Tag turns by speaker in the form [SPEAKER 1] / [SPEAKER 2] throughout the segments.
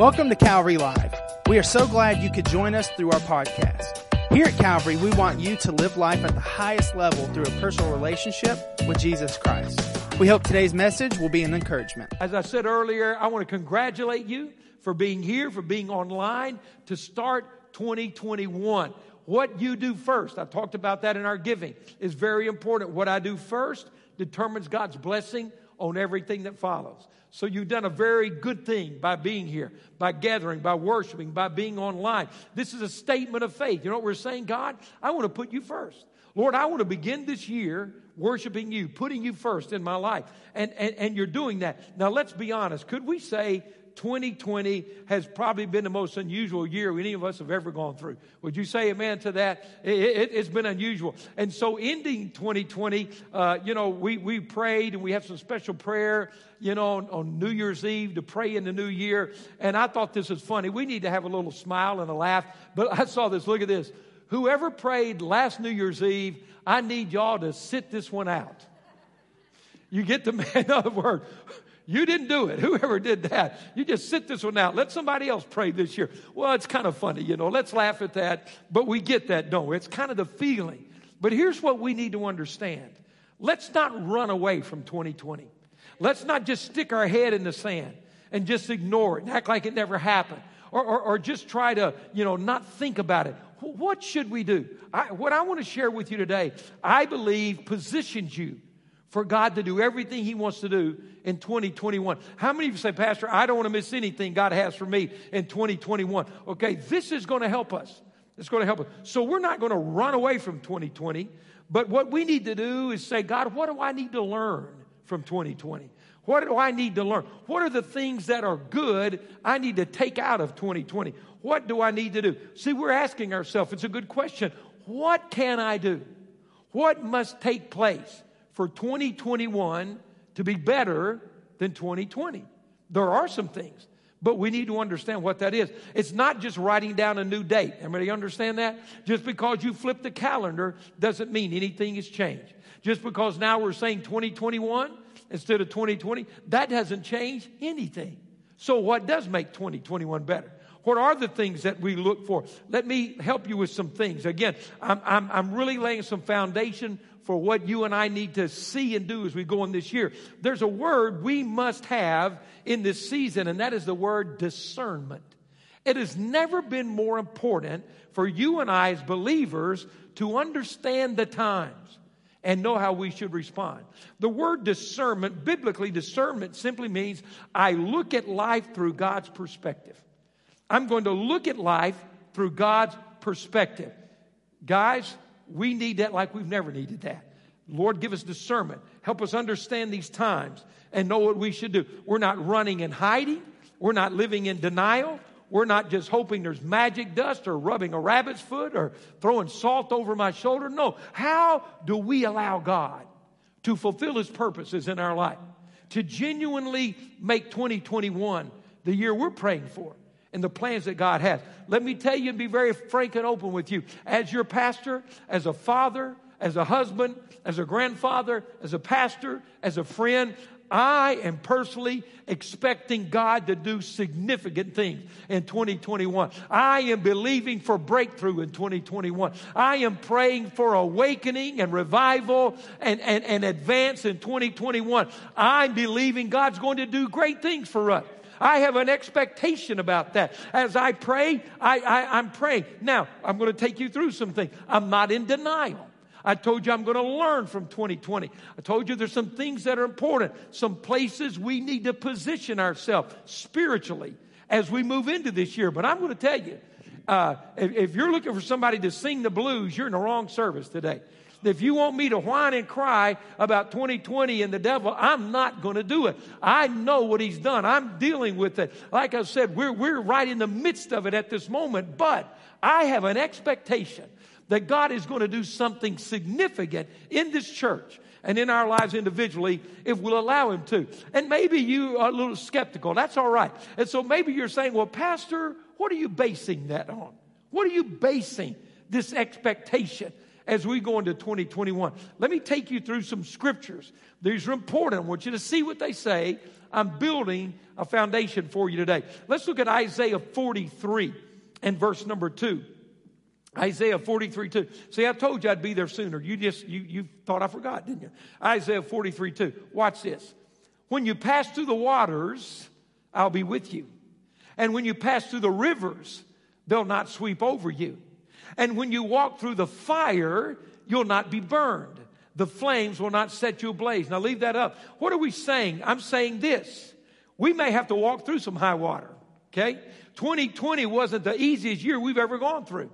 [SPEAKER 1] Welcome to Calvary Live. We are so glad you could join us through our podcast. Here at Calvary, we want you to live life at the highest level through a personal relationship with Jesus Christ. We hope today's message will be an encouragement.
[SPEAKER 2] As I said earlier, I want to congratulate you for being here, for being online to start 2021. What you do first, I talked about that in our giving, is very important. What I do first determines God's blessing on everything that follows. So you've done a very good thing by being here, by gathering, by worshiping, by being online. This is a statement of faith. You know what we're saying? God, I want to put you first. Lord, I want to begin this year worshiping you, putting you first in my life. And, and, and you're doing that. Now, let's be honest. Could we say 2020 has probably been the most unusual year any of us have ever gone through. Would you say amen to that? It, has it, been unusual. And so ending 2020, uh, you know, we, we prayed and we have some special prayer, you know, on, on New Year's Eve to pray in the new year. And I thought this was funny. We need to have a little smile and a laugh. But I saw this. Look at this. Whoever prayed last New Year's Eve, I need y'all to sit this one out. You get the man, in other words, you didn't do it. Whoever did that, you just sit this one out. Let somebody else pray this year. Well, it's kind of funny, you know. Let's laugh at that, but we get that, don't we? It's kind of the feeling. But here's what we need to understand let's not run away from 2020. Let's not just stick our head in the sand and just ignore it and act like it never happened. Or, or, or just try to, you know, not think about it. What should we do? I, what I want to share with you today, I believe positions you for God to do everything He wants to do in 2021. How many of you say, Pastor, I don't want to miss anything God has for me in 2021? Okay, this is going to help us. It's going to help us. So we're not going to run away from 2020, but what we need to do is say, God, what do I need to learn from 2020? What do I need to learn? What are the things that are good I need to take out of 2020? What do I need to do? See, we're asking ourselves, it's a good question. What can I do? What must take place? For 2021 to be better than 2020. There are some things, but we need to understand what that is. It's not just writing down a new date. Everybody understand that? Just because you flip the calendar doesn't mean anything has changed. Just because now we're saying 2021 instead of 2020, that doesn't change anything. So, what does make 2021 better? What are the things that we look for? Let me help you with some things. Again, I'm, I'm, I'm really laying some foundation for what you and I need to see and do as we go in this year. There's a word we must have in this season, and that is the word discernment. It has never been more important for you and I as believers to understand the times and know how we should respond. The word discernment, biblically, discernment simply means I look at life through God's perspective. I'm going to look at life through God's perspective. Guys, we need that like we've never needed that. Lord, give us discernment. Help us understand these times and know what we should do. We're not running and hiding. We're not living in denial. We're not just hoping there's magic dust or rubbing a rabbit's foot or throwing salt over my shoulder. No. How do we allow God to fulfill his purposes in our life? To genuinely make 2021 the year we're praying for and the plans that God has. Let me tell you and be very frank and open with you. As your pastor, as a father, as a husband, as a grandfather, as a pastor, as a friend, I am personally expecting God to do significant things in 2021. I am believing for breakthrough in 2021. I am praying for awakening and revival and, and, and advance in 2021. I'm believing God's going to do great things for us. I have an expectation about that. As I pray, I, I, I'm praying. Now, I'm going to take you through some things. I'm not in denial. I told you I'm going to learn from 2020. I told you there's some things that are important, some places we need to position ourselves spiritually as we move into this year. But I'm going to tell you, uh, if, if you're looking for somebody to sing the blues, you're in the wrong service today. If you want me to whine and cry about 2020 and the devil, I'm not going to do it. I know what he's done. I'm dealing with it. Like I said, we're, we're right in the midst of it at this moment, but I have an expectation that God is going to do something significant in this church and in our lives individually if we'll allow Him to. And maybe you are a little skeptical. That's all right. And so maybe you're saying, well, Pastor, what are you basing that on? What are you basing this expectation? As we go into 2021. Let me take you through some scriptures. These are important. I want you to see what they say. I'm building a foundation for you today. Let's look at Isaiah 43 and verse number 2. Isaiah 43, 2. See, I told you I'd be there sooner. You just, you, you thought I forgot, didn't you? Isaiah 43, 2. Watch this. When you pass through the waters, I'll be with you. And when you pass through the rivers, they'll not sweep over you. And when you walk through the fire, you'll not be burned. The flames will not set you ablaze. Now leave that up. What are we saying? I'm saying this. We may have to walk through some high water. Okay? 2020 wasn't the easiest year we've ever gone through.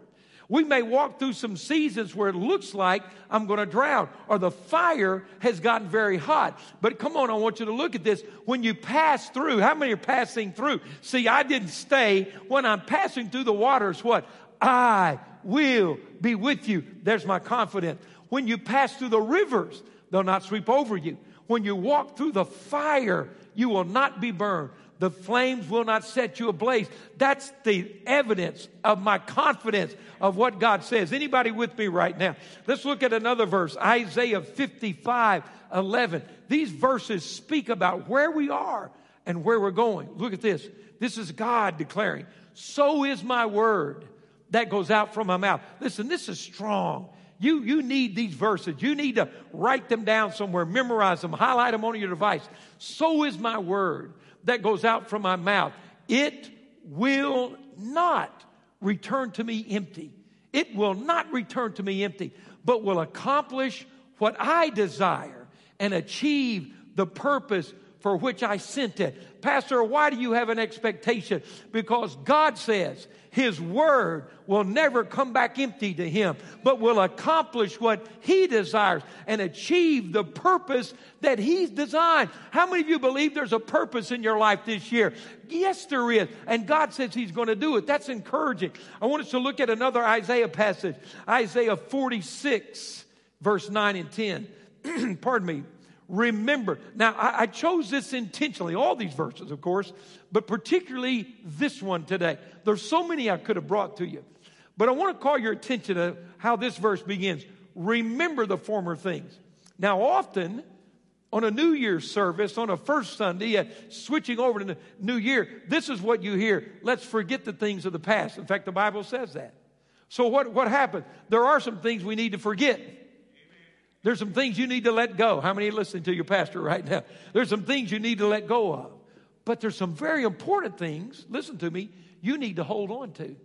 [SPEAKER 2] We may walk through some seasons where it looks like I'm going to drown or the fire has gotten very hot. But come on, I want you to look at this. When you pass through, how many are passing through? See, I didn't stay. When I'm passing through the waters, what? I will be with you. There's my confidence. When you pass through the rivers, they'll not sweep over you. When you walk through the fire, you will not be burned the flames will not set you ablaze. That's the evidence of my confidence of what God says. Anybody with me right now? Let's look at another verse, Isaiah 55, 11. These verses speak about where we are and where we're going. Look at this. This is God declaring, so is my word that goes out from my mouth. Listen, this is strong. You, you need these verses. You need to write them down somewhere, memorize them, highlight them on your device. So is my word that goes out from my mouth. It will not return to me empty. It will not return to me empty, but will accomplish what I desire and achieve the purpose for which I sent it. Pastor, why do you have an expectation? Because God says his word will never come back empty to him, but will accomplish what he desires and achieve the purpose that he's designed. How many of you believe there's a purpose in your life this year? Yes, there is. And God says he's going to do it. That's encouraging. I want us to look at another Isaiah passage, Isaiah 46, verse 9 and 10. Pardon me remember. Now, I, I, chose this intentionally, all these verses, of course, but particularly this one today. There's so many I could have brought to you. But I want to call your attention to how this verse begins. Remember the former things. Now, often on a New Year's service, on a first Sunday, uh, switching over to the New Year, this is what you hear. Let's forget the things of the past. In fact, the Bible says that. So, what, what happened? There are some things we need to forget. There's some things you need to let go. How many are listening to your pastor right now? There's some things you need to let go of. But there's some very important things, listen to me, you need to hold on to.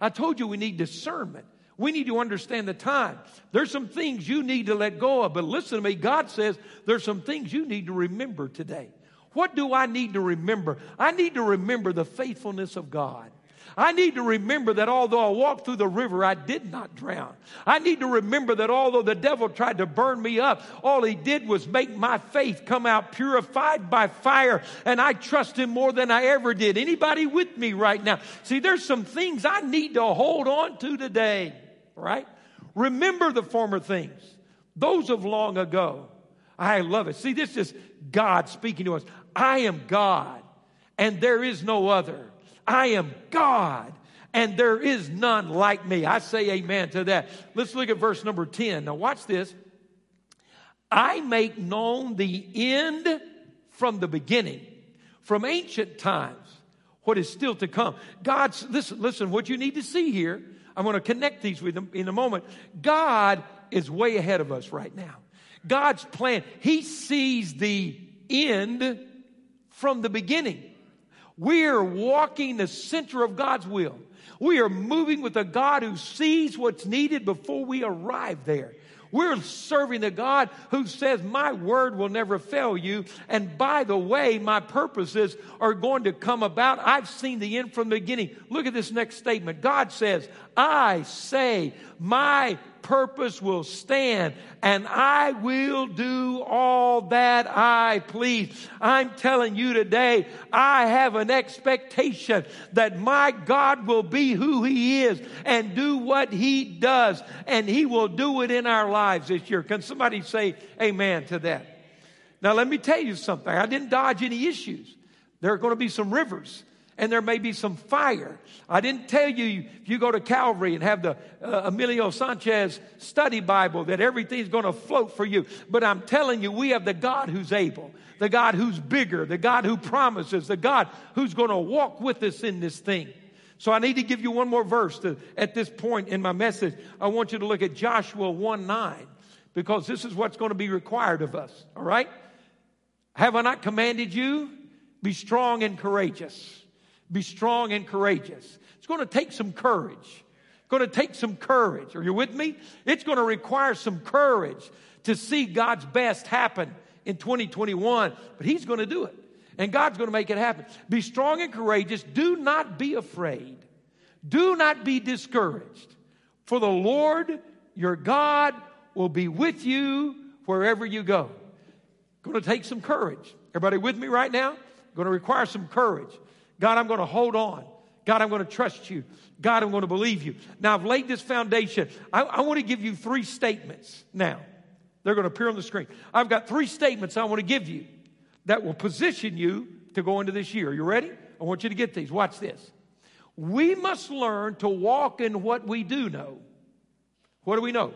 [SPEAKER 2] I told you we need discernment. We need to understand the time. There's some things you need to let go of, but listen to me. God says there's some things you need to remember today. What do I need to remember? I need to remember the faithfulness of God. I need to remember that although I walked through the river, I did not drown. I need to remember that although the devil tried to burn me up, all he did was make my faith come out purified by fire, and I trust him more than I ever did. Anybody with me right now? See, there's some things I need to hold on to today, right? Remember the former things, those of long ago. I love it. See, this is God speaking to us. I am God, and there is no other. I am God and there is none like me. I say amen to that. Let's look at verse number 10. Now, watch this. I make known the end from the beginning, from ancient times, what is still to come. God's, listen, listen, what you need to see here, I'm going to connect these with them in a moment. God is way ahead of us right now. God's plan, He sees the end from the beginning. We are walking the center of God's will. We are moving with a God who sees what's needed before we arrive there. We're serving the God who says, My word will never fail you. And by the way, my purposes are going to come about. I've seen the end from the beginning. Look at this next statement. God says, I say, My purpose will stand and I will do all that I please. I'm telling you today, I have an expectation that my God will be who he is and do what he does and he will do it in our lives this year. Can somebody say amen to that? Now let me tell you something. I didn't dodge any issues. There are going to be some rivers and there may be some fire. I didn't tell you if you go to Calvary and have the uh, Emilio Sanchez study Bible that everything's going to float for you. But I'm telling you, we have the God who's able, the God who's bigger, the God who promises, the God who's going to walk with us in this thing. So I need to give you one more verse to, at this point in my message. I want you to look at Joshua 1 9 because this is what's going to be required of us. All right? Have I not commanded you? Be strong and courageous. Be strong and courageous. It's going to take some courage. It's going to take some courage. Are you with me? It's going to require some courage to see God's best happen in 2021, but He's going to do it. And God's going to make it happen. Be strong and courageous. Do not be afraid. Do not be discouraged. For the Lord your God will be with you wherever you go. Going to take some courage. Everybody with me right now? Going to require some courage. God, I'm going to hold on. God, I'm going to trust you. God, I'm going to believe you. Now, I've laid this foundation. I, I want to give you three statements now. They're going to appear on the screen. I've got three statements I want to give you that will position you to go into this year. You ready? I want you to get these. Watch this. We must learn to walk in what we do know. What do we know?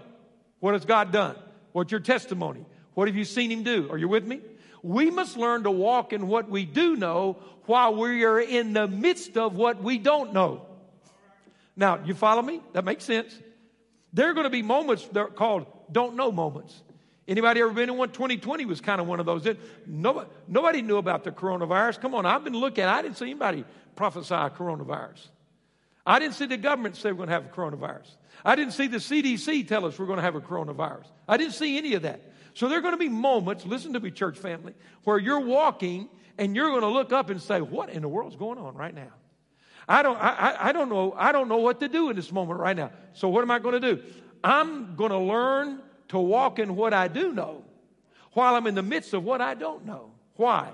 [SPEAKER 2] What has God done? What's your testimony? What have you seen Him do? Are you with me? We must learn to walk in what we do know while we are in the midst of what we don't know. Now, you follow me? That makes sense. There are going to be moments that are called don't know moments. Anybody ever been in one? 2020 was kind of one of those. Nobody, nobody knew about the coronavirus. Come on, I've been looking. I didn't see anybody prophesy coronavirus. I didn't see the government say we're going to have a coronavirus. I didn't see the CDC tell us we're going to have a coronavirus. I didn't see any of that. So there are going to be moments, listen to me, church family, where you're walking and you're going to look up and say, What in the world's going on right now? I don't, I, I don't know, I don't know what to do in this moment right now. So what am I going to do? I'm going to learn to walk in what I do know while I'm in the midst of what I don't know. Why?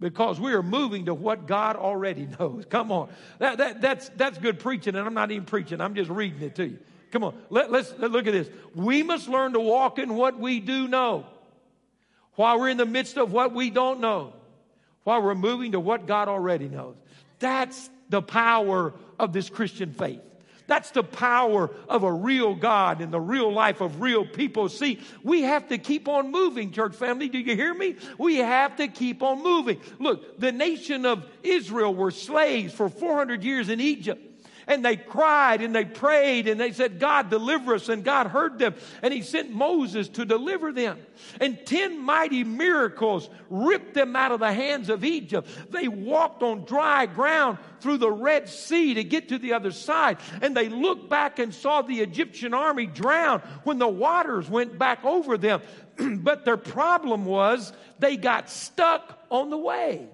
[SPEAKER 2] Because we are moving to what God already knows. Come on. That, that, that's, that's good preaching, and I'm not even preaching, I'm just reading it to you. Come on, let, let's look at this. We must learn to walk in what we do know while we're in the midst of what we don't know, while we're moving to what God already knows. That's the power of this Christian faith. That's the power of a real God in the real life of real people. See, we have to keep on moving, church family. Do you hear me? We have to keep on moving. Look, the nation of Israel were slaves for 400 years in Egypt and they cried and they prayed and they said, God, deliver us. And God heard them and He sent Moses to deliver them. And 10 mighty miracles ripped them out of the hands of Egypt. They walked on dry ground through the Red Sea to get to the other side. And they looked back and saw the Egyptian army drown when the waters went back over them. but their problem was they got stuck on the way.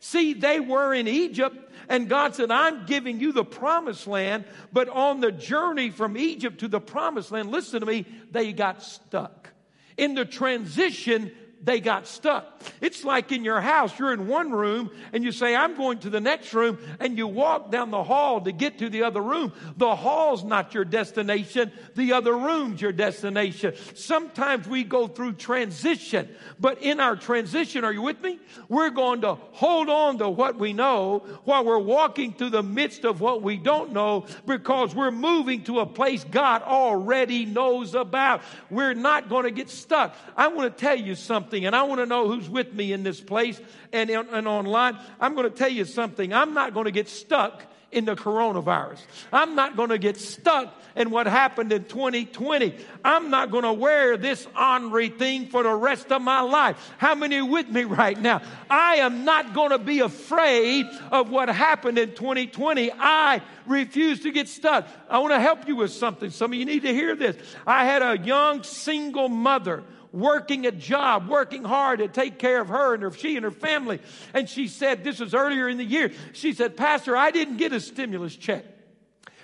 [SPEAKER 2] See, they were in Egypt and God said, I'm giving you the promised land, but on the journey from Egypt to the promised land, listen to me, they got stuck. In the transition, they got stuck. It's like in your house, you're in one room and you say, I'm going to the next room, and you walk down the hall to get to the other room. The hall's not your destination, the other room's your destination. Sometimes we go through transition, but in our transition, are you with me? We're going to hold on to what we know while we're walking through the midst of what we don't know because we're moving to a place God already knows about. We're not going to get stuck. I want to tell you something something, and I want to know who's with me in this place and, and online. I'm going to tell you something. I'm not going to get stuck in the coronavirus. I'm not going to get stuck in what happened in 2020. I'm not going to wear this ornery thing for the rest of my life. How many with me right now? I am not going to be afraid of what happened in 2020. I refuse to get stuck. I want to help you with something. Some of you need to hear this. I had a young single mother working a job, working hard to take care of her and her, she and her family. And she said, this was earlier in the year, she said, Pastor, I didn't get a stimulus check.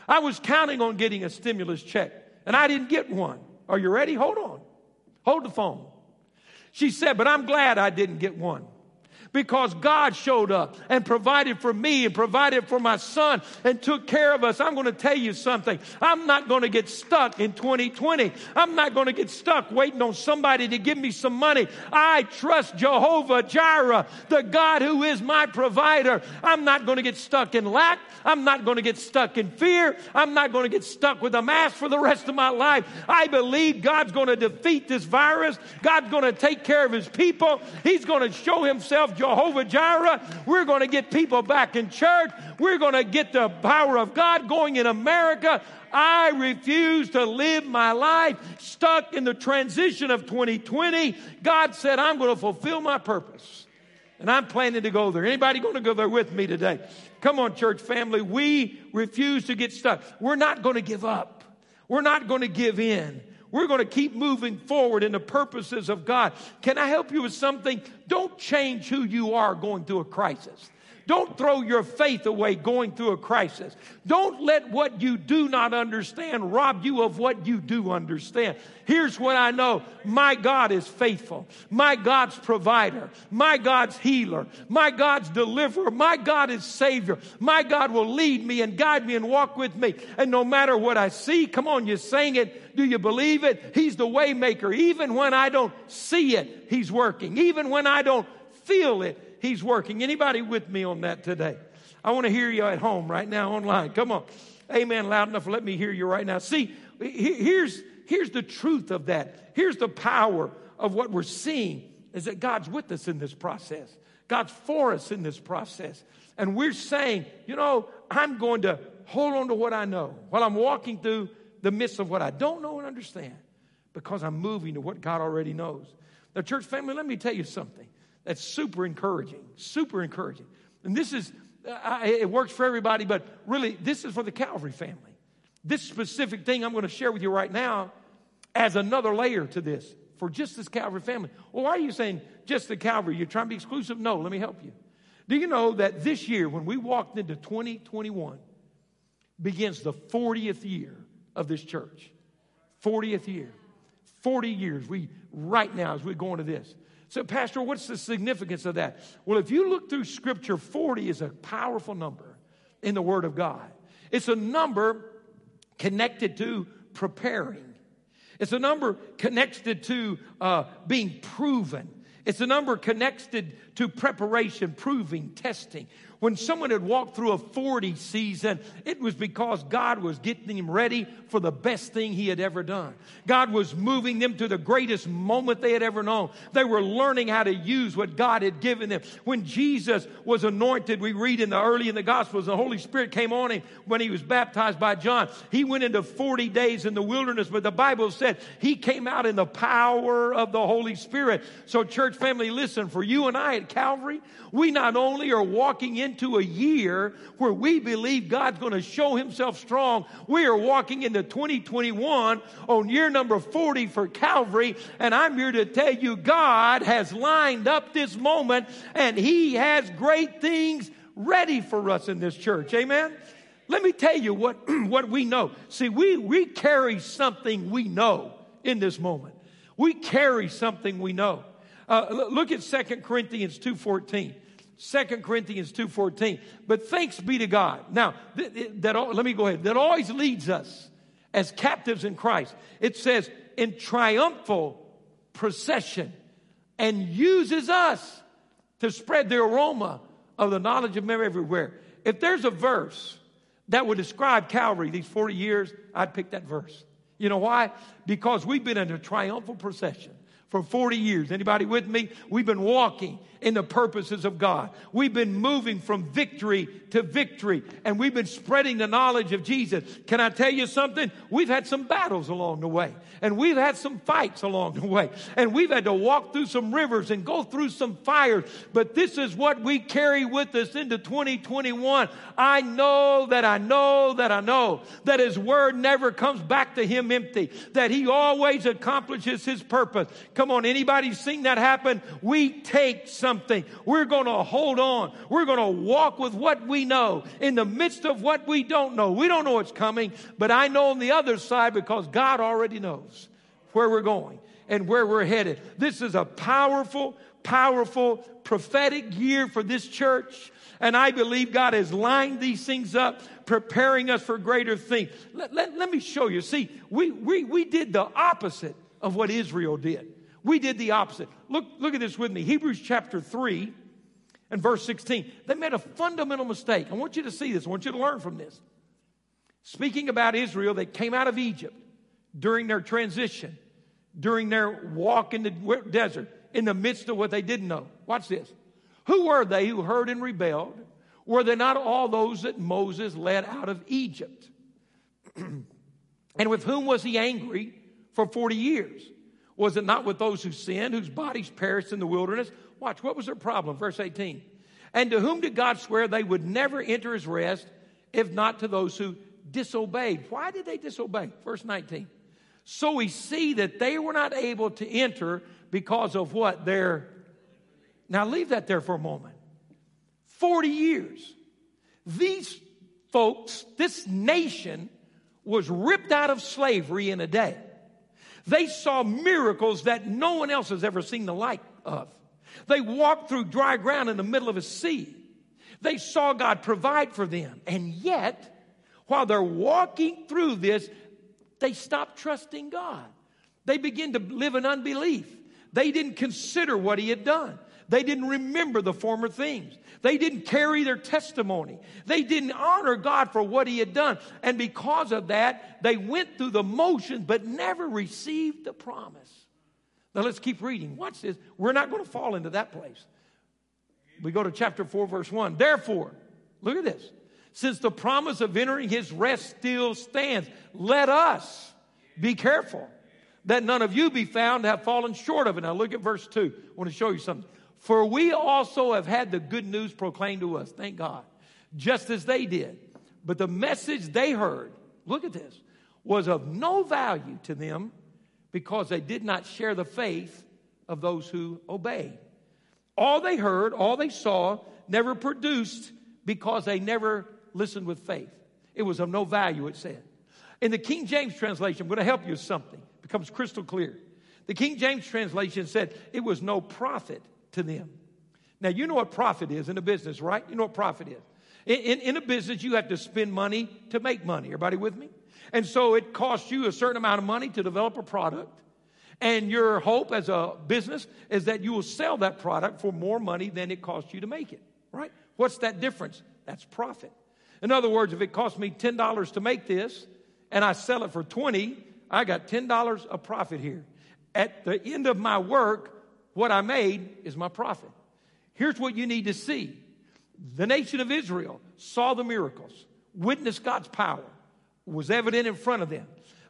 [SPEAKER 2] I was counting on getting a stimulus check and I didn't get one. Are you ready? Hold on. Hold the phone. She said, but I'm glad I didn't get one because God showed up and provided for me and provided for my son and took care of us. I'm going to tell you something. I'm not going to get stuck in 2020. I'm not going to get stuck waiting on somebody to give me some money. I trust Jehovah Jireh, the God who is my provider. I'm not going to get stuck in lack. I'm not going to get stuck in fear. I'm not going to get stuck with a mask for the rest of my life. I believe God's going to defeat this virus. God's going to take care of his people. He's going to show himself Jehovah Jireh. We're going to get people back in church. We're going to get the power of God going in America. I refuse to live my life stuck in the transition of 2020. God said, I'm going to fulfill my purpose. And I'm planning to go there. Anybody going to go there with me today? Come on, church family. We refuse to get stuck. We're not going to give up. We're not going to give in. We're going to keep moving forward in the purposes of God. Can I help you with something? Don't change who you are going through a crisis. Don't throw your faith away going through a crisis. Don't let what you do not understand rob you of what you do understand. Here's what I know my God is faithful. My God's provider. My God's healer. My God's deliverer. My God is Savior. My God will lead me and guide me and walk with me. And no matter what I see, come on, you saying it. Do you believe it? He's the waymaker. Even when I don't see it, He's working. Even when I don't feel it, He's working. Anybody with me on that today? I want to hear you at home right now online. Come on. Amen. Loud enough. Let me hear you right now. See, here's, here's the truth of that. Here's the power of what we're seeing is that God's with us in this process. God's for us in this process. And we're saying, you know, I'm going to hold on to what I know while I'm walking through the midst of what I don't know and understand because I'm moving to what God already knows. Now, church family, let me tell you something. That's super encouraging, super encouraging. And this is, uh, it works for everybody, but really, this is for the Calvary family. This specific thing I'm going to share with you right now as another layer to this for just this Calvary family. Well, why are you saying just the Calvary? You're trying to be exclusive? No, let me help you. Do you know that this year, when we walked into 2021, begins the 40th year of this church? 40th year. 40 years. We, right now, as we go into this. So, Pastor, what's the significance of that? Well, if you look through Scripture, 40 is a powerful number in the Word of God. It's a number connected to preparing, it's a number connected to uh, being proven. It's a number connected to preparation, proving, testing. When someone had walked through a 40 season, it was because God was getting him ready for the best thing he had ever done. God was moving them to the greatest moment they had ever known. They were learning how to use what God had given them. When Jesus was anointed, we read in the early in the Gospels, the Holy Spirit came on him when he was baptized by John. He went into 40 days in the wilderness, but the Bible said he came out in the power of the Holy Spirit. So, church family, listen, for you and I at Calvary, we not only are walking into a year where we believe God's going to show himself strong, we are walking into 2021 on year number 40 for Calvary. And I'm here to tell you, God has lined up this moment and he has great things ready for us in this church. Amen. Let me tell you what, what we know. See, we, we carry something we know in this moment. We carry something we know. Uh, look at 2 Corinthians 2.14. 2 Corinthians 2.14. But thanks be to God. Now, that, that, let me go ahead. That always leads us as captives in Christ. It says, in triumphal procession and uses us to spread the aroma of the knowledge of Mary everywhere. If there's a verse that would describe Calvary these 40 years, I'd pick that verse. You know why? Because we've been in a triumphal procession for 40 years. Anybody with me? We've been walking in the purposes of God. We've been moving from victory to victory and we've been spreading the knowledge of Jesus. Can I tell you something? We've had some battles along the way and we've had some fights along the way and we've had to walk through some rivers and go through some fires. But this is what we carry with us into 2021. I know that I know that I know that his word never comes back to him empty, that he always accomplishes his purpose. Come on, anybody seen that happen? We take something. We're going to hold on. We're going to walk with what we know in the midst of what we don't know. We don't know what's coming, but I know on the other side because God already knows where we're going. and where we're headed. This is a powerful, powerful prophetic year for this church. And I believe God has lined these things up, preparing us for greater things. Let, let, let me show you. See, we, we, we did the opposite of what Israel did. We did the opposite. Look, look at this with me. Hebrews chapter 3 and verse 16. They made a fundamental mistake. I want you to see this. I want you to learn from this. Speaking about Israel, they came out of Egypt during their transition, during their walk in the desert, in the midst of what they didn't know. Watch this. Who were they who heard and rebelled? Were they not all those that Moses led out of Egypt? and with whom was he angry for 40 years? Was it not with those who sinned, whose bodies perished in the wilderness? Watch, what was their problem? Verse 18. And to whom did God swear they would never enter his rest, if not to those who disobeyed? Why did they disobey? Verse 19. So we see that they were not able to enter because of what? Their. Now leave that there for a moment. 40 years. These folks, this nation, was ripped out of slavery in a day. They saw miracles that no one else has ever seen the like of. They walked through dry ground in the middle of a sea. They saw God provide for them. And yet, while they're walking through this, they stopped trusting God. They begin to live in unbelief. They didn't consider what He had done. They didn't remember the former things. They didn't carry their testimony. They didn't honor God for what He had done. And because of that, they went through the motions but never received the promise. Now let's keep reading. Watch this. We're not going to fall into that place. We go to chapter 4, verse 1. Therefore, look at this. Since the promise of entering his rest still stands, let us be careful that none of you be found to have fallen short of it. Now look at verse 2. I want to show you something. For we also have had the good news proclaimed to us, thank God, just as they did. But the message they heard, look at this, was of no value to them because they did not share the faith of those who obeyed. All they heard, all they saw, never produced because they never listened with faith. It was of no value, it said. In the King James translation, I'm going to help you with something. It becomes crystal clear. The King James translation said it was no profit to them. Now, you know what profit is in a business, right? You know what profit is. In, in, in, a business, you have to spend money to make money. Everybody with me? And so it costs you a certain amount of money to develop a product. And your hope as a business is that you will sell that product for more money than it costs you to make it, right? What's that difference? That's profit. In other words, if it costs me $10 to make this and I sell it for 20, I got $10 of profit here. At the end of my work, what I made is my profit. Here's what you need to see the nation of Israel saw the miracles, witnessed God's power, was evident in front of them.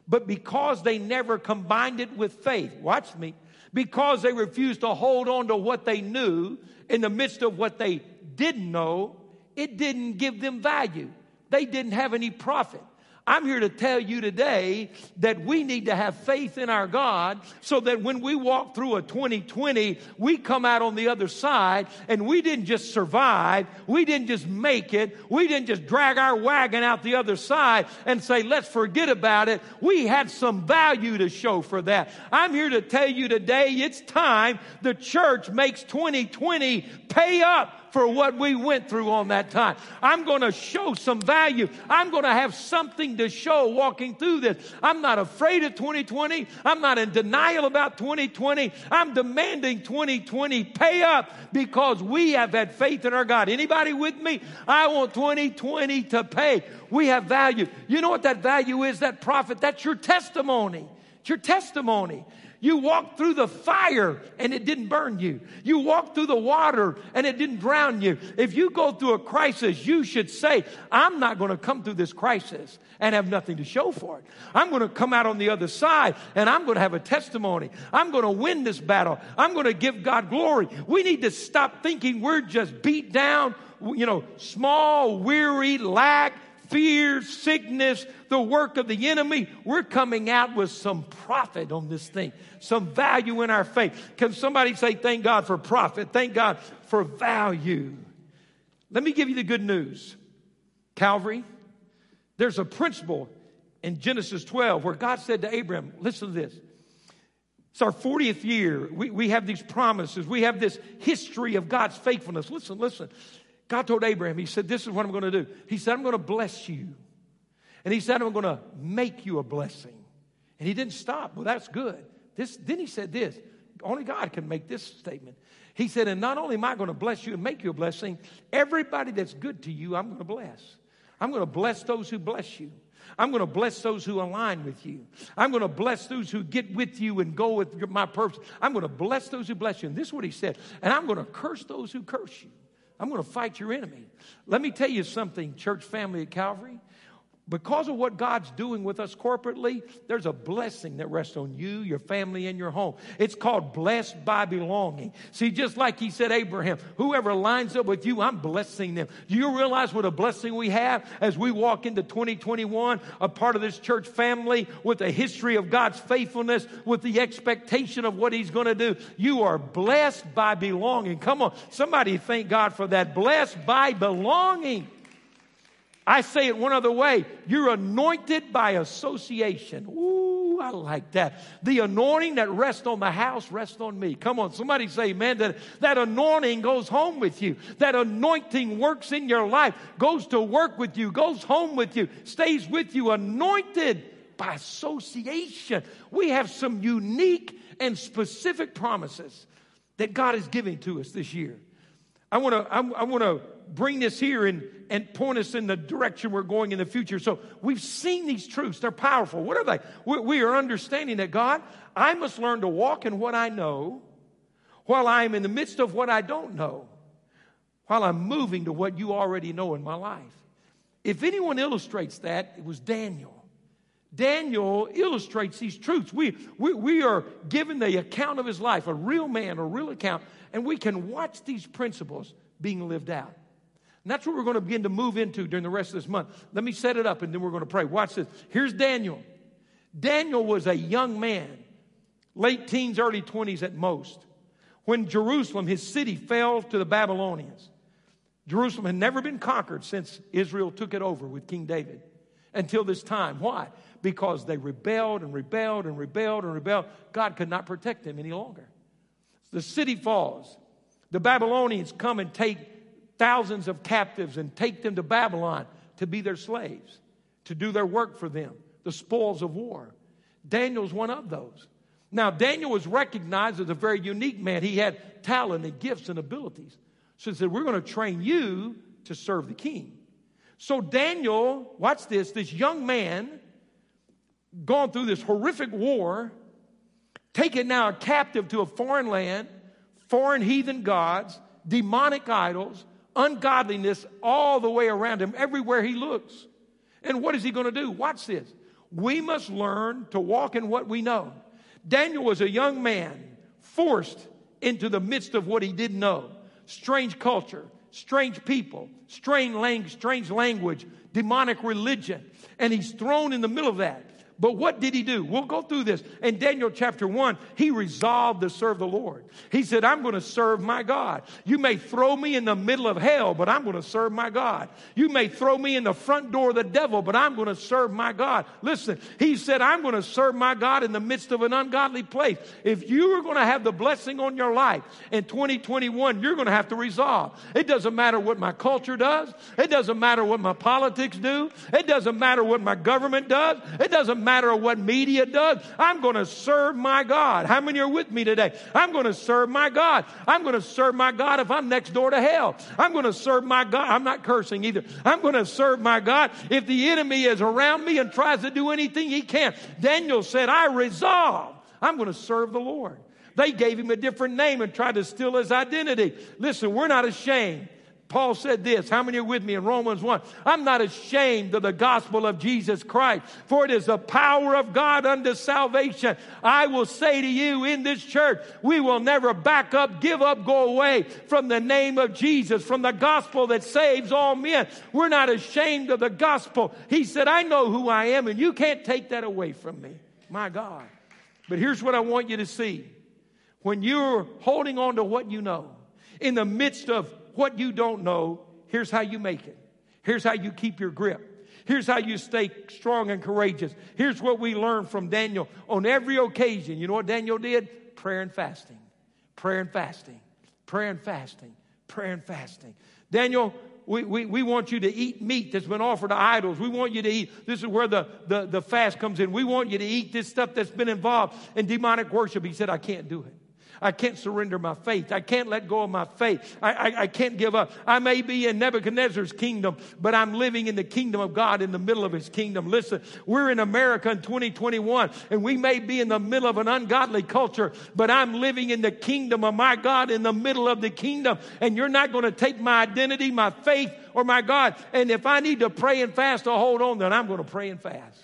[SPEAKER 2] But because they never combined it with faith, watch me, because they refused to hold on to what they knew in the midst of what they didn't know, it didn't give them value. They didn't have any profit. I'm here to tell you today that we need to have faith in our God so that when we walk through a 2020, we come out on the other side and we didn't just survive, we didn't just make it, we didn't just drag our wagon out the other side and say, let's forget about it. We had some value to show for that. I'm here to tell you today it's time the church makes 2020 pay up for what we went through on that time. I'm going to show some value. I'm going to have something to show walking through this. I'm not afraid of 2020. I'm not in denial about 2020. I'm demanding 2020 pay up because we have had faith in our God. Anybody with me? I want 2020 to pay. We have value. You know what that value is? That profit. That's your testimony. It's your testimony. You walked through the fire and it didn't burn you. You walked through the water and it didn't drown you. If you go through a crisis, you should say, I'm not going to come through this crisis and have nothing to show for it. I'm going to come out on the other side and I'm going to have a testimony. I'm going to win this battle. I'm going to give God glory. We need to stop thinking we're just beat down, you know, small, weary, lack, fear, sickness, the work of the enemy, we're coming out with some profit on this thing, some value in our faith. Can somebody say, Thank God for profit? Thank God for value. Let me give you the good news. Calvary, there's a principle in Genesis 12 where God said to Abraham, Listen to this. It's our 40th year. We, we have these promises. We have this history of God's faithfulness. Listen, listen. God told Abraham, He said, This is what I'm going to do. He said, I'm going to bless you. And He said, I'm going to make you a blessing. And He didn't stop. Well, that's good. This, then He said this only God can make this statement. He said, And not only am I going to bless you and make you a blessing, everybody that's good to you, I'm going to bless. I'm going to bless those who bless you. I'm going to bless those who align with you. I'm going to bless those who get with you and go with my purpose. I'm going to bless those who bless you. And this is what he said. And I'm going to curse those who curse you. I'm going to fight your enemy. Let me tell you something, church family at Calvary because of what God's doing with us corporately, there's a blessing that rests on you, your family, and your home. It's called blessed by belonging. See, just like he said, Abraham, whoever lines up with you, I'm blessing them. Do you realize what a blessing we have as we walk into 2021, a part of this church family with a history of God's faithfulness, with the expectation of what he's going to do? You are blessed by belonging. Come on, somebody thank God for that. Blessed by belonging. I say it one other way. You're anointed by association. Ooh, I like that. The anointing that rests on the house rests on me. Come on, somebody say, man, that, that anointing goes home with you. That anointing works in your life, goes to work with you, goes home with you, stays with you, anointed by association. We have some unique and specific promises that God is giving to us this year. I want to I, I want to bring this here and, and point us in the direction we're going in the future. So we've seen these truths. They're powerful. What are they? We, we are understanding that God, I must learn to walk in what I know while I am in the midst of what I don't know, while I'm moving to what you already know in my life. If anyone illustrates that, it was Daniel. Daniel illustrates these truths. We, we, we are given the account of his life, a real man, a real account, and we can watch these principles being lived out. And that's what we're going to begin to move into during the rest of this month. Let me set it up and then we're going to pray. Watch this. Here's Daniel. Daniel was a young man, late teens, early 20s at most, when Jerusalem, his city, fell to the Babylonians. Jerusalem had never been conquered since Israel took it over with King David until this time. Why? Because they rebelled and rebelled and rebelled and rebelled. God could not protect them any longer. The city falls. The Babylonians come and take thousands of captives and take them to Babylon to be their slaves, to do their work for them, the spoils of war. Daniel's one of those. Now, Daniel was recognized as a very unique man. He had talent and gifts and abilities. So he said, We're going to train you to serve the king. So, Daniel, watch this, this young man, gone through this horrific war, taken now a captive to a foreign land, foreign heathen gods, demonic idols, ungodliness all the way around him, everywhere he looks. And what is he going to do? Watch this. We must learn to walk in what we know. Daniel was a young man forced into the midst of what he didn't know strange culture, strange people, strange language, strange language, demonic religion. And he's thrown in the middle of that. But what did he do? We'll go through this. In Daniel chapter 1, he resolved to serve the Lord. He said, I'm going to serve my God. You may throw me in the middle of hell, but I'm going to serve my God. You may throw me in the front door of the devil, but I'm going to serve my God. Listen, he said, I'm going to serve my God in the midst of an ungodly place. If you are going to have the blessing on your life in 2021, you're going to have to resolve. It doesn't matter what my culture does. It doesn't matter what my politics do. It doesn't matter what my government does. It doesn't matter of what media does. I'm going to serve my God. How many are with me today? I'm going to serve my God. I'm going to serve my God if I'm next door to hell. I'm going to serve my God. I'm not cursing either. I'm going to serve my God if the enemy is around me and tries to do anything he can. Daniel said, I resolve. I'm going to serve the Lord. They gave him a different name and tried to steal his identity. Listen, we're not ashamed Paul said this, how many are with me in Romans 1? I'm not ashamed of the gospel of Jesus Christ, for it is the power of God unto salvation. I will say to you in this church, we will never back up, give up, go away from the name of Jesus, from the gospel that saves all men. We're not ashamed of the gospel. He said, I know who I am, and you can't take that away from me. My God. But here's what I want you to see. When you're holding on to what you know, in the midst of what you don't know, here's how you make it. Here's how you keep your grip. Here's how you stay strong and courageous. Here's what we learned from Daniel on every occasion. You know what Daniel did? Prayer and fasting. Prayer and fasting. Prayer and fasting. Prayer and fasting. Daniel, we, we, we want you to eat meat that's been offered to idols. We want you to eat, this is where the, the, the fast comes in. We want you to eat this stuff that's been involved in demonic worship. He said, I can't do it. I can't surrender my faith. I can't let go of my faith. I, I, I, can't give up. I may be in Nebuchadnezzar's kingdom, but I'm living in the kingdom of God in the middle of his kingdom. Listen, we're in America in 2021, and we may be in the middle of an ungodly culture, but I'm living in the kingdom of my God in the middle of the kingdom. And you're not going to take my identity, my faith, or my God. And if I need to pray and fast to hold on, then I'm going to pray and fast.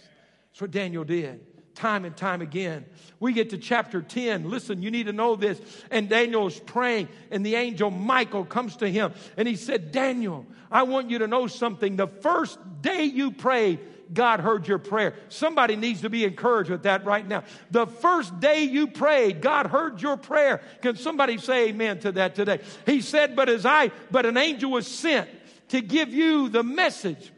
[SPEAKER 2] That's what Daniel did time and time again. We get to chapter 10. Listen, you need to know this. And Daniel is praying, and the angel Michael comes to him, and he said, Daniel, I want you to know something. The first day you prayed, God heard your prayer. Somebody needs to be encouraged with that right now. The first day you prayed, God heard your prayer. Can somebody say amen to that today? He said, But as I, but an angel was sent to give you the message.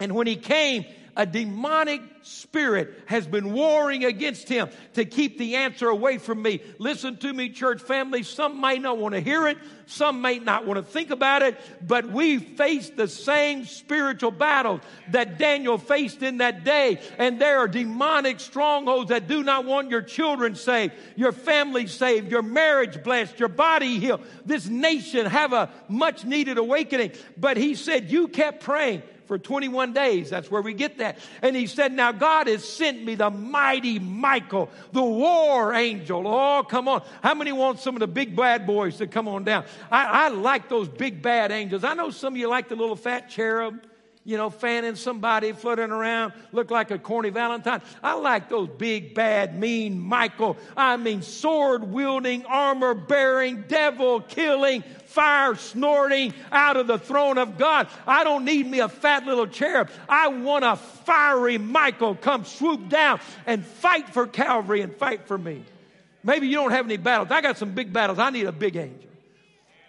[SPEAKER 2] And when he came, a demonic spirit has been warring against him to keep the answer away from me. Listen to me, church family. Some may not want to hear it. Some may not want to think about it, but we face the same spiritual battles that Daniel faced in that day. And there are demonic strongholds that do not want your children saved, your family saved, your marriage blessed, your body healed. This nation have a much needed awakening. But he said, you kept praying for 21 days. That's where we get that. And he said, Now God has sent me the mighty Michael, the war angel. Oh, come on. How many want some of the big bad boys to come on down? I, I like those big bad angels. I know some of you like the little fat cherub you know, fanning somebody, fluttering around, look like a corny Valentine. I like those big, bad, mean Michael. I mean, sword wielding, armor bearing, devil killing, fire snorting out of the throne of God. I don't need me a fat little cherub. I want a fiery Michael come swoop down and fight for Calvary and fight for me. Maybe you don't have any battles. I got some big battles. I need a big angel.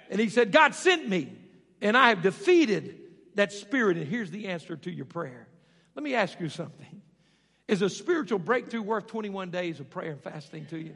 [SPEAKER 2] And he said, God sent me, and I have defeated that spirit. And here's the answer to your prayer. Let me ask you something. Is a spiritual breakthrough worth 21 days of prayer and fasting to you?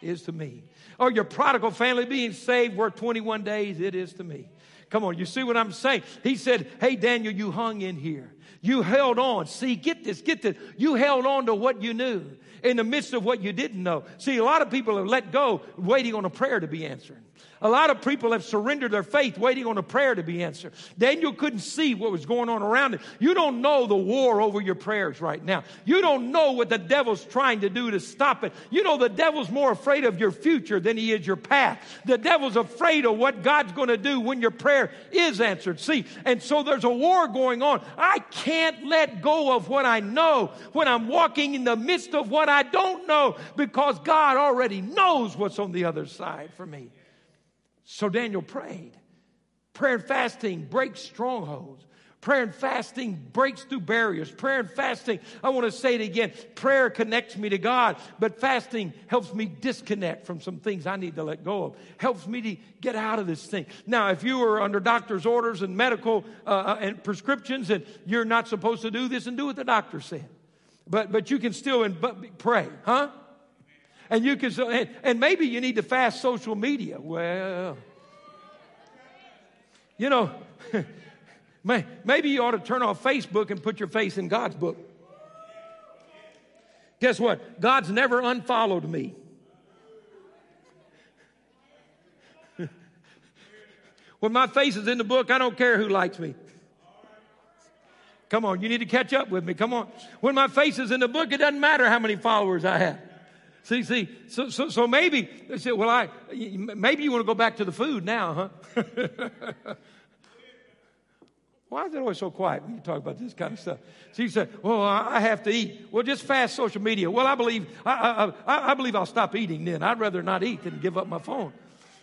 [SPEAKER 2] Is to me. Or your prodigal family being saved worth 21 days? It is to me. Come on, you see what I'm saying? He said, Hey, Daniel, you hung in here. You held on. See, get this, get this. You held on to what you knew in the midst of what you didn't know. See, a lot of people have let go waiting on a prayer to be answered. A lot of people have surrendered their faith waiting on a prayer to be answered. Daniel couldn't see what was going on around him. You don't know the war over your prayers right now. You don't know what the devil's trying to do to stop it. You know the devil's more afraid of your future than he is your past. The devil's afraid of what God's going to do when your prayer is answered. See, and so there's a war going on. I can't let go of what I know when I'm walking in the midst of what I don't know because God already knows what's on the other side for me. So Daniel prayed. Prayer and fasting breaks strongholds. Prayer and fasting breaks through barriers. Prayer and fasting, I want to say it again. Prayer connects me to God, but fasting helps me disconnect from some things I need to let go of. Helps me to get out of this thing. Now, if you are under doctor's orders and medical uh, uh and prescriptions and you're not supposed to do this and do what the doctor said, but, but you can still in, but pray, huh? And you can, and, and maybe you need to fast social media. Well, you know, maybe you ought to turn off Facebook and put your face in God's book. Guess what? God's never unfollowed me. when my face is in the book, I don't care who likes me. Come on, you need to catch up with me. Come on. When my face is in the book, it doesn't matter how many followers I have. See, see, so, so, so maybe they said, well, I, maybe you want to go back to the food now, huh? Why is it always so quiet when you talk about this kind of stuff? So you say, well, I have to eat. Well, just fast social media. Well, I believe, I, I, I believe I'll stop eating then. I'd rather not eat than give up my phone.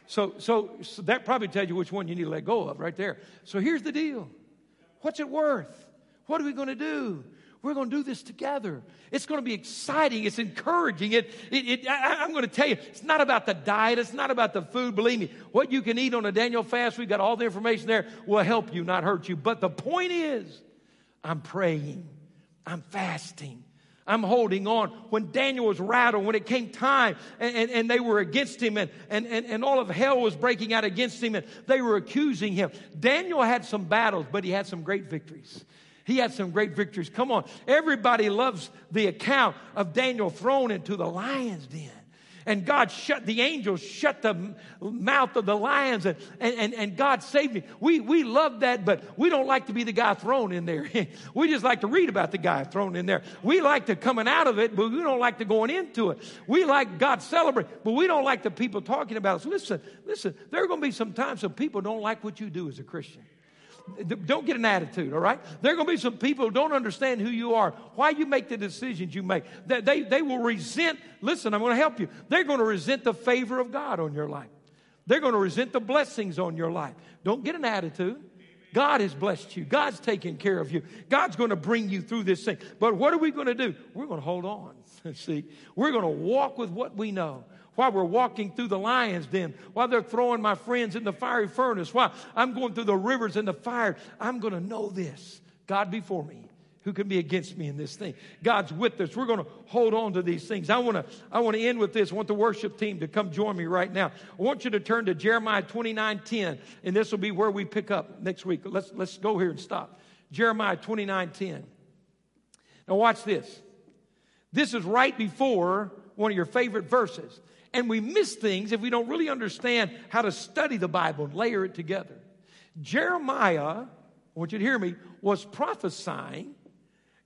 [SPEAKER 2] So, so, so that probably tells you which one you need to let go of right there. So here's the deal. What's it worth? What are we going to do? We're going to do this together. It's going to be exciting. It's encouraging. It, it, it I, am going to tell you, it's not about the diet. It's not about the food. Believe me, what you can eat on a Daniel fast, we've got all the information there, will help you, not hurt you. But the point is, I'm praying. I'm fasting. I'm holding on. When Daniel was rattled, when it came time and, and, and, they were against him and, and, and, and all of hell was breaking out against him and they were accusing him. Daniel had some battles, but he had some great victories. He had some great victories. Come on. Everybody loves the account of Daniel thrown into the lion's den and God shut, the angels shut the mouth of the lions and, and, and God saved me. We, we love that, but we don't like to be the guy thrown in there. we just like to read about the guy thrown in there. We like the coming out of it, but we don't like the going into it. We like God celebrate, but we don't like the people talking about us. Listen, listen, there are going to be some times some people don't like what you do as a Christian. Don't get an attitude, all right? There are going to be some people who don't understand who you are, why you make the decisions you make. They, they, they will resent, listen, I'm going to help you. They're going to resent the favor of God on your life. They're going to resent the blessings on your life. Don't get an attitude. God has blessed you. God's taking care of you. God's going to bring you through this thing. But what are we going to do? We're going to hold on. See, we're going to walk with what we know while we're walking through the lion's den, while they're throwing my friends in the fiery furnace, while I'm going through the rivers and the fire, I'm going to know this God before me. Who can be against me in this thing? God's with us. We're going to hold on to these things. I want to, I want to end with this. I want the worship team to come join me right now. I want you to turn to Jeremiah 29 10, and this will be where we pick up next week. Let's, let's go here and stop. Jeremiah 29 10. Now, watch this. This is right before one of your favorite verses and we miss things if we don't really understand how to study the Bible and layer it together. Jeremiah, I want you to hear me, was prophesying.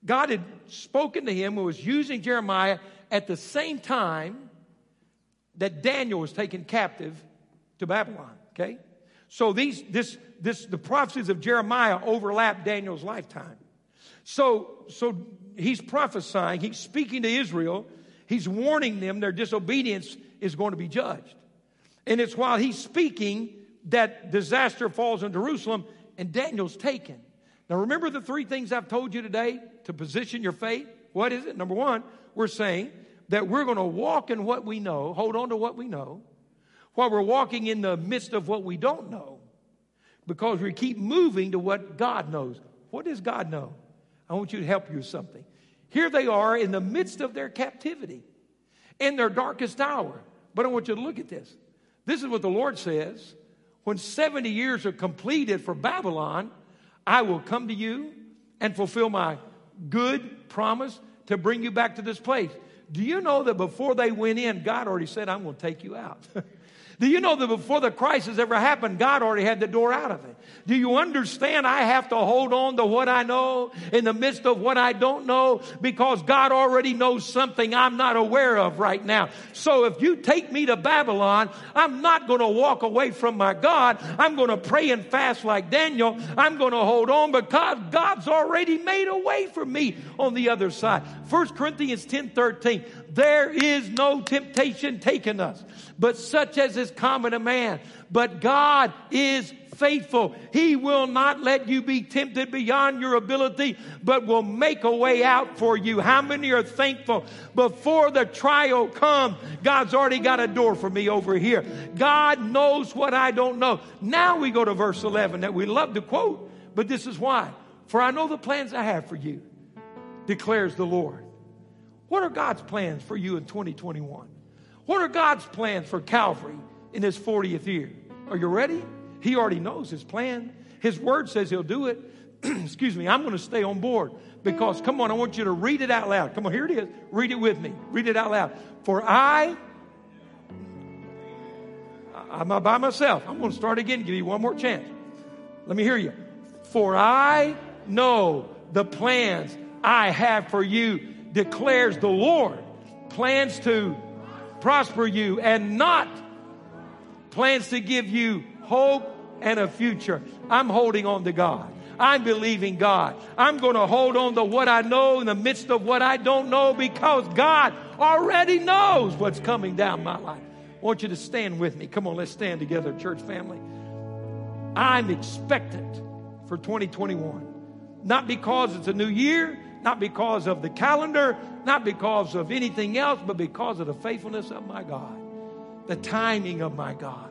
[SPEAKER 2] God had spoken to him and was using Jeremiah at the same time that Daniel was taken captive to Babylon. Okay? So these this this the prophecies of Jeremiah overlap Daniel's lifetime. So so he's prophesying, he's speaking to Israel, he's warning them their disobedience is going to be judged. And it's while he's speaking that disaster falls on Jerusalem and Daniel's taken. Now, remember the three things I've told you today to position your faith? What is it? Number one, we're saying that we're going to walk in what we know, hold on to what we know, while we're walking in the midst of what we don't know, because we keep moving to what God knows. What does God know? I want you to help you with something. Here they are in the midst of their captivity, in their darkest hour. But I want you to look at this. This is what the Lord says. When 70 years are completed for Babylon, I will come to you and fulfill my good promise to bring you back to this place. Do you know that before they went in, God already said, I'm going to take you out? Do you know that before the crisis ever happened, God already had the door out of it? Do you understand I have to hold on to what I know in the midst of what I don't know because God already knows something I'm not aware of right now. So if you take me to Babylon, I'm not going to walk away from my God. I'm going to pray and fast like Daniel. I'm going to hold on because God's already made a way for me on the other side. 1 Corinthians 10 13. There is no temptation taken us, but such as is common to man. But God is faithful. He will not let you be tempted beyond your ability, but will make a way out for you. How many are thankful? Before the trial comes, God's already got a door for me over here. God knows what I don't know. Now we go to verse 11 that we love to quote, but this is why. For I know the plans I have for you, declares the Lord what are God's plans for you in 2021? What are God's plans for Calvary in his 40th year? Are you ready? He already knows his plan. His word says he'll do it. Excuse me, I'm going to stay on board because, come on, I want you to read it out loud. Come on, here it is. Read it with me. Read it out loud. For I, I'm by myself. I'm going to start again, give you one more chance. Let me hear you. For I know the plans I have for you declares the Lord, plans to prosper you and not plans to give you hope and a future. I'm holding on to God. I'm believing God. I'm going to hold on to what I know in the midst of what I don't know because God already knows what's coming down my life. I want you to stand with me. Come on, let's stand together, church family. I'm expectant for 2021. Not because it's a new year, not because of the calendar, not because of anything else, but because of the faithfulness of my God, the timing of my God.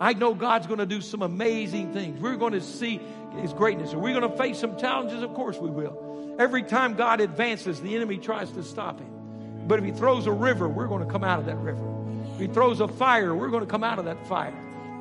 [SPEAKER 2] I know God's going to do some amazing things. We're going to see His greatness. Are we going to face some challenges? Of course we will. Every time God advances, the enemy tries to stop him. But if He throws a river, we're going to come out of that river. If He throws a fire, we're going to come out of that fire.